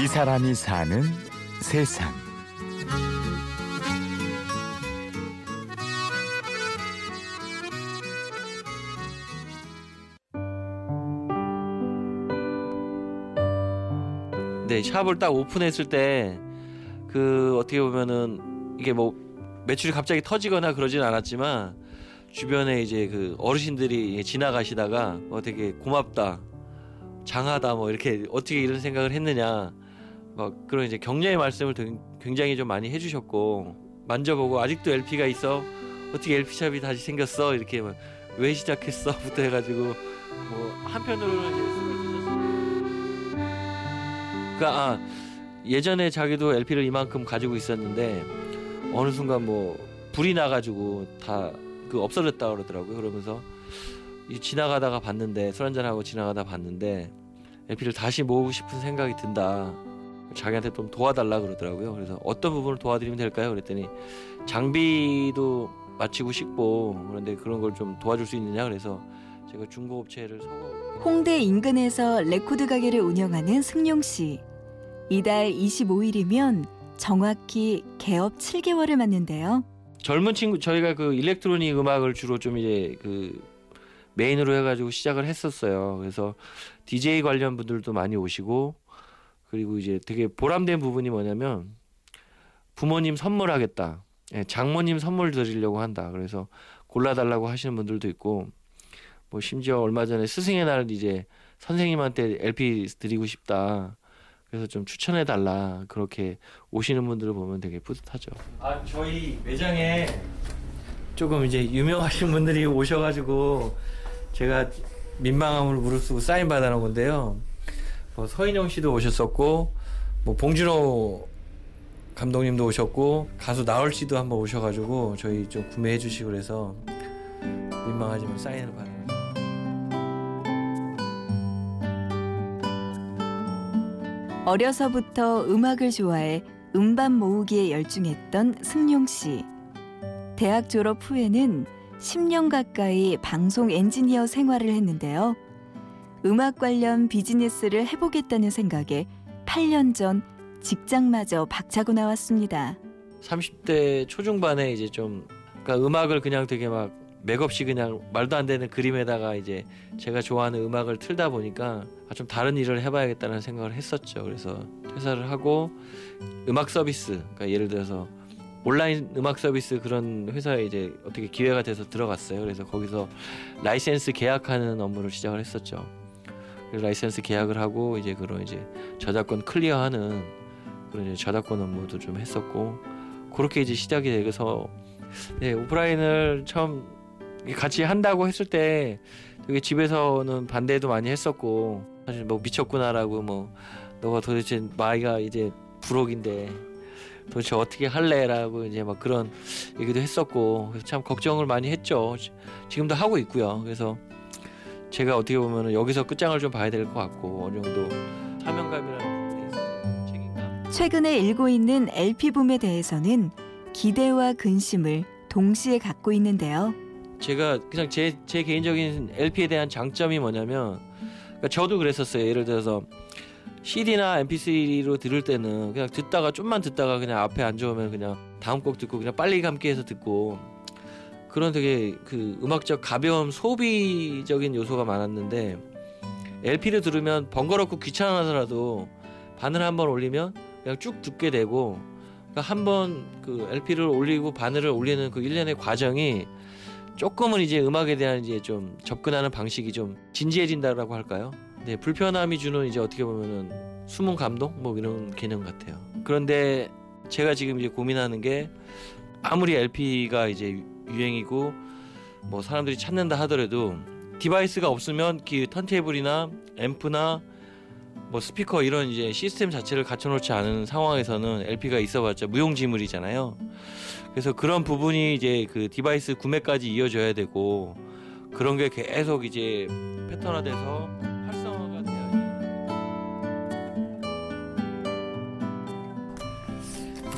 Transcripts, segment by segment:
이 사람이 사는 세상. 네, 샵을 딱 오픈했을 때 그 어떻게 보면은 이게 뭐 매출이 갑자기 터지거나 그러진 않았지만 주변에 이제 그 어르신들이 지나가시다가 어 되게 고맙다 장하다 뭐 이렇게 어떻게 이런 생각을 했느냐 막 그런 이제 격려의 말씀을 굉장히 좀 많이 해주셨고 만져보고 아직도 LP가 있어 어떻게 LP샵이 다시 생겼어 이렇게 막 왜 시작했어부터 해가지고 뭐 한편으로는 이제 숨을 드셨어요. 그러니까 아 예전에 자기도 LP를 이만큼 가지고 있었는데 어느 순간 뭐 불이 나가지고 다 그 없어졌다 그러더라고요. 그러면서 지나가다가 봤는데 술 한잔 하고 지나가다 봤는데 LP를 다시 모으고 싶은 생각이 든다. 자기한테 좀 도와달라 그러더라고요. 그래서 어떤 부분을 도와드리면 될까요? 그랬더니 장비도 맞추고 싶고 그런데 그런 걸 좀 도와줄 수 있느냐 그래서 제가 중고업체를 서고 홍대 인근에서 레코드 가게를 운영하는 승룡 씨. 이달 25일이면 정확히 개업 7개월을 맞는데요. 젊은 친구 저희가 그 일렉트로닉 음악을 주로 좀 이제 그 메인으로 해가지고 시작을 했었어요. 그래서 DJ 관련 분들도 많이 오시고 그리고 이제 되게 보람된 부분이 뭐냐면 부모님 선물하겠다. 예, 장모님 선물 드리려고 한다. 그래서 골라달라고 하시는 분들도 있고 뭐 심지어 얼마 전에 스승의 날 이제 선생님한테 LP 드리고 싶다. 그래서 좀 추천해 달라 그렇게 오시는 분들을 보면 되게 뿌듯하죠. 아 저희 매장에 조금 이제 유명하신 분들이 오셔가지고 제가 민망함을 무릅쓰고 사인 받아놓은 건데요. 뭐 서인영 씨도 오셨었고 뭐 봉준호 감독님도 오셨고 가수 나얼 씨도 한번 오셔가지고 저희 좀 구매해 주시고 그래서 민망하지만 사인을 받아. 어려서부터 음악을 좋아해 음반 모으기에 열중했던 승용 씨. 대학 졸업 후에는 10년 가까이 방송 엔지니어 생활을 했는데요. 음악 관련 비즈니스를 해보겠다는 생각에 8년 전 직장마저 박차고 나왔습니다. 30대 초중반에 이제 좀 그러니까 음악을 그냥 되게 막 맥없이 그냥 말도 안 되는 그림에다가 이제 제가 좋아하는 음악을 틀다 보니까 아, 좀 다른 일을 해봐야겠다는 생각을 했었죠. 그래서 퇴사를 하고 음악 서비스, 그러니까 예를 들어서 온라인 음악 서비스 그런 회사에 이제 어떻게 기회가 돼서 들어갔어요. 그래서 거기서 라이센스 계약하는 업무를 시작을 했었죠. 그래서 라이센스 계약을 하고 이제 그런 이제 저작권 클리어하는 그런 이제 저작권 업무도 좀 했었고 그렇게 이제 시작이 돼서 네 오프라인을 처음 같이 한다고 했을 때 되게 집에서는 반대도 많이 했었고 사실 뭐 미쳤구나라고 뭐 너가 도대체 마이가 이제 부록인데 도대체 어떻게 할래라고 이제 막 그런 얘기도 했었고 참 걱정을 많이 했죠. 지금도 하고 있고요. 그래서 제가 어떻게 보면 여기서 끝장을 좀 봐야 될 것 같고 어느 정도 사명감이라는 부분에 있어서 책임감. 최근에 일고 있는 LP 붐에 대해서는 기대와 근심을 동시에 갖고 있는데요. 제가 그냥 제, 제 개인적인 LP에 대한 장점이 뭐냐면 그러니까 저도 그랬었어요. 예를 들어서 CD나 MP3로 들을 때는 그냥 듣다가 좀만 듣다가 그냥 앞에 앉아오면 그냥 다음 곡 듣고 그냥 빨리 감기 해서 듣고 그런 되게 그 음악적 가벼운 소비적인 요소가 많았는데 LP를 들으면 번거롭고 귀찮아서라도 바늘 한 번 올리면 그냥 쭉 듣게 되고 그러니까 한번 그 LP를 올리고 바늘을 올리는 그 일련의 과정이 조금은 이제 음악에 대한 이제 좀 접근하는 방식이 좀 진지해진다라고 할까요? 네, 불편함이 주는 이제 어떻게 보면은 숨은 감동 뭐 이런 개념 같아요. 그런데 제가 지금 이제 고민하는 게 아무리 LP가 이제 유행이고 뭐 사람들이 찾는다 하더라도 디바이스가 없으면 그 턴테이블이나 앰프나 뭐 스피커 이런 이제 시스템 자체를 갖춰놓지 않은 상황에서는 LP가 있어봤자 무용지물이잖아요. 그래서 그런 부분이 이제 그 디바이스 구매까지 이어져야 되고 그런 게 계속 이제 패턴화돼서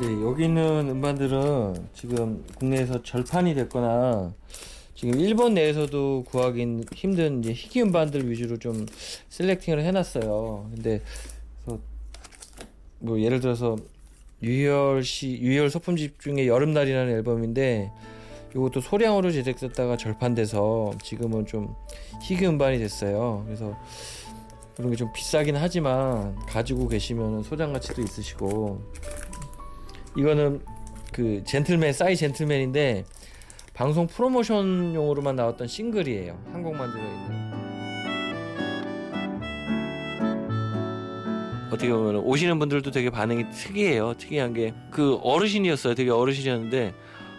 네, 여기 있는 음반들은 지금 국내에서 절판이 됐거나 지금 일본 내에서도 구하기 힘든 이제 희귀 음반들 위주로 좀 셀렉팅을 해놨어요. 근데 뭐 예를 들어서 유희열 씨 유희열 소품집 중에 여름날이라는 앨범인데 이것도 소량으로 제작됐다가 절판돼서 지금은 좀 희귀 음반이 됐어요. 그래서 그런 게 좀 비싸긴 하지만 가지고 계시면 소장 가치도 있으시고 이거는 그 젠틀맨 싸이 젠틀맨인데 방송 프로모션용으로만 나왔던 싱글이에요. 한 곡만 들어있는. 어떻게 보면 오시는 분들도 되게 반응이 특이해요. 특이한 게 그 어르신이었어요. 되게 어르신이었는데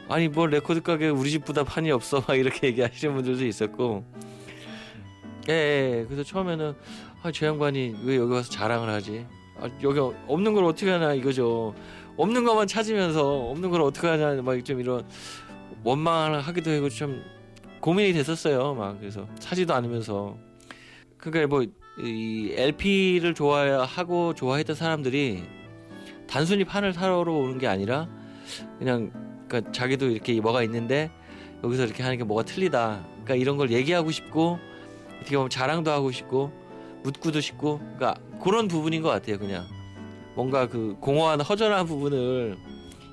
아니 뭘 레코드 가게 우리 집보다 판이 없어 막 이렇게 얘기하시는 분들도 있었고 예, 예. 그래서 처음에는 아, 저 양반이 왜 여기 와서 자랑을 하지? 아, 여기 없는 걸 어떻게 하나 이거죠. 없는 것만 찾으면서 없는 걸 어떻게 하냐 막 좀 이런 원망을 하기도 하고 좀 고민이 됐었어요. 막 그래서 사지도 않으면서 그러니까 뭐 이 LP를 좋아하고 좋아했던 사람들이 단순히 판을 사러 오는 게 아니라 그냥 그러니까 자기도 이렇게 뭐가 있는데 여기서 이렇게 하는 게 뭐가 틀리다. 그러니까 이런 걸 얘기하고 싶고 어떻게 보면 자랑도 하고 싶고 묻고도 싶고 그러니까 그런 부분인 것 같아요. 그냥 뭔가 그 공허한 허전한 부분을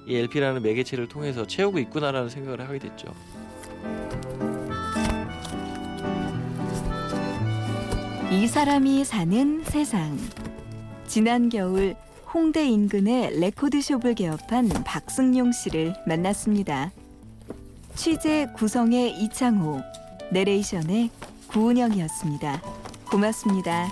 이 LP라는 매개체를 통해서 채우고 있구나라는 생각을 하게 됐죠. 이 사람이 사는 세상. 지난 겨울 홍대 인근의 레코드숍을 개업한 박승용 씨를 만났습니다. 취재 구성의 이창호, 내레이션의 구은영이었습니다. 고맙습니다.